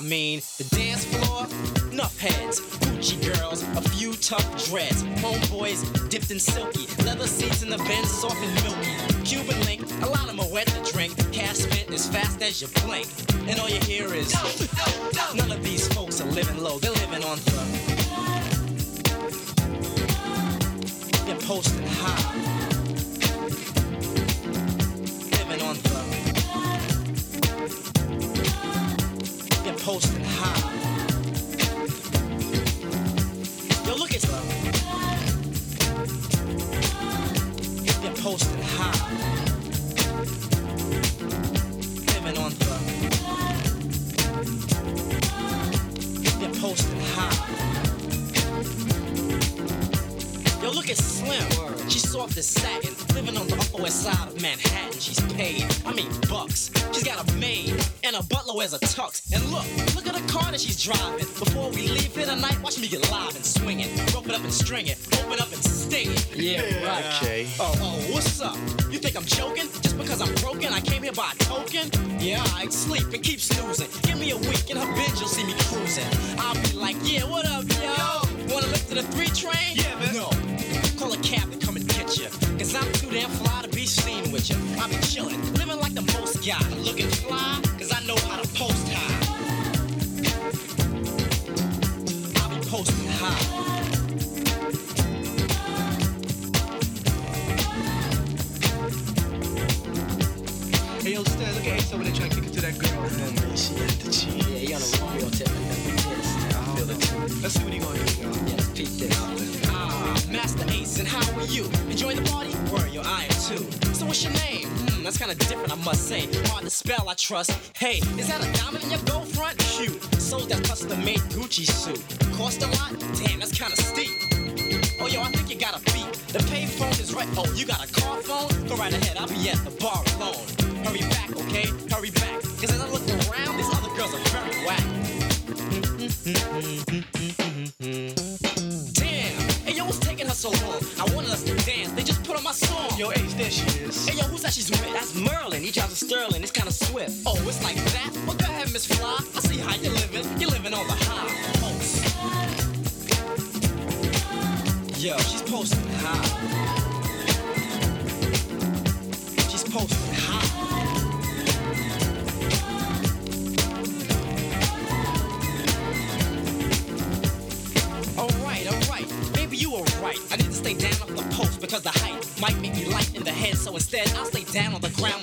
I mean, the dance floor, nuff heads, Gucci girls, a few tough dreads, homeboys dipped in silky, leather seats in the Benz soft and milky. Cuban link, a lot of Moët to drink, cash spent as fast as you blink, and all you hear is.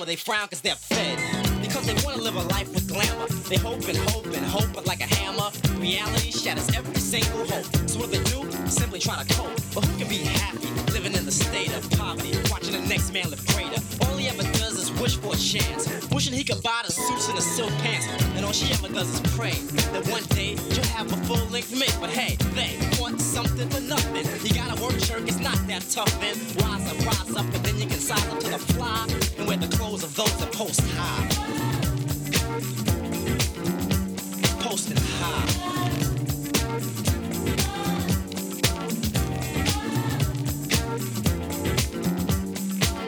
they frown because they're fed. Because they want to live a life with glamour. They hope and hope and hope, but like a hammer, reality shatters every single hope. So what do they do? Simply try to cope. But who can be happy living in the state of poverty, watching the next man live greater? All he ever does is wish for a chance, wishing he could buy the suits and the silk pants. And all she ever does is pray that one day you'll have a full length mate. But hey, they want something for nothing. You gotta work, jerk, it's not that tough, man. Rise up, rise up, and then you can sign up to the fly. And where the those that post high. Posting high.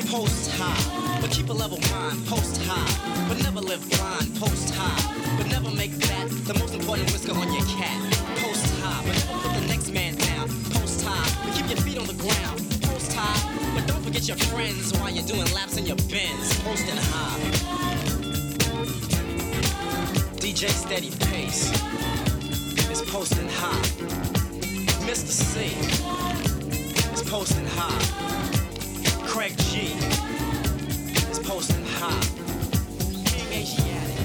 Post high, but keep a level mind. Post high, but never live blind. Post high, but never make that the most important whisker on your cat. at your friends while you're doing laps in your Benz, posting high. DJ steady pace is posting high. Mr. C is posting high. Craig G is posting high. King Asiatic.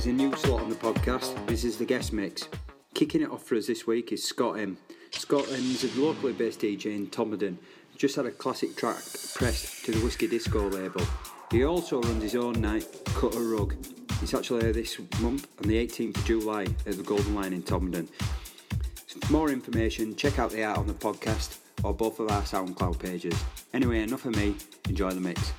There's a new slot on the podcast. This is the guest mix. Kicking it off for us this week is Scott M. Scott M is a locally based DJ in Todmorden. Just had a classic track pressed to the Whiskey Disco label. He also runs his own night, Cut a Rug. It's actually this month on the 18th of July at the Golden Lion in Todmorden. For more information, check out the art on the podcast or both of our SoundCloud pages. Anyway, enough of me. Enjoy the mix.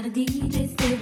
not a DJ,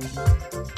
Música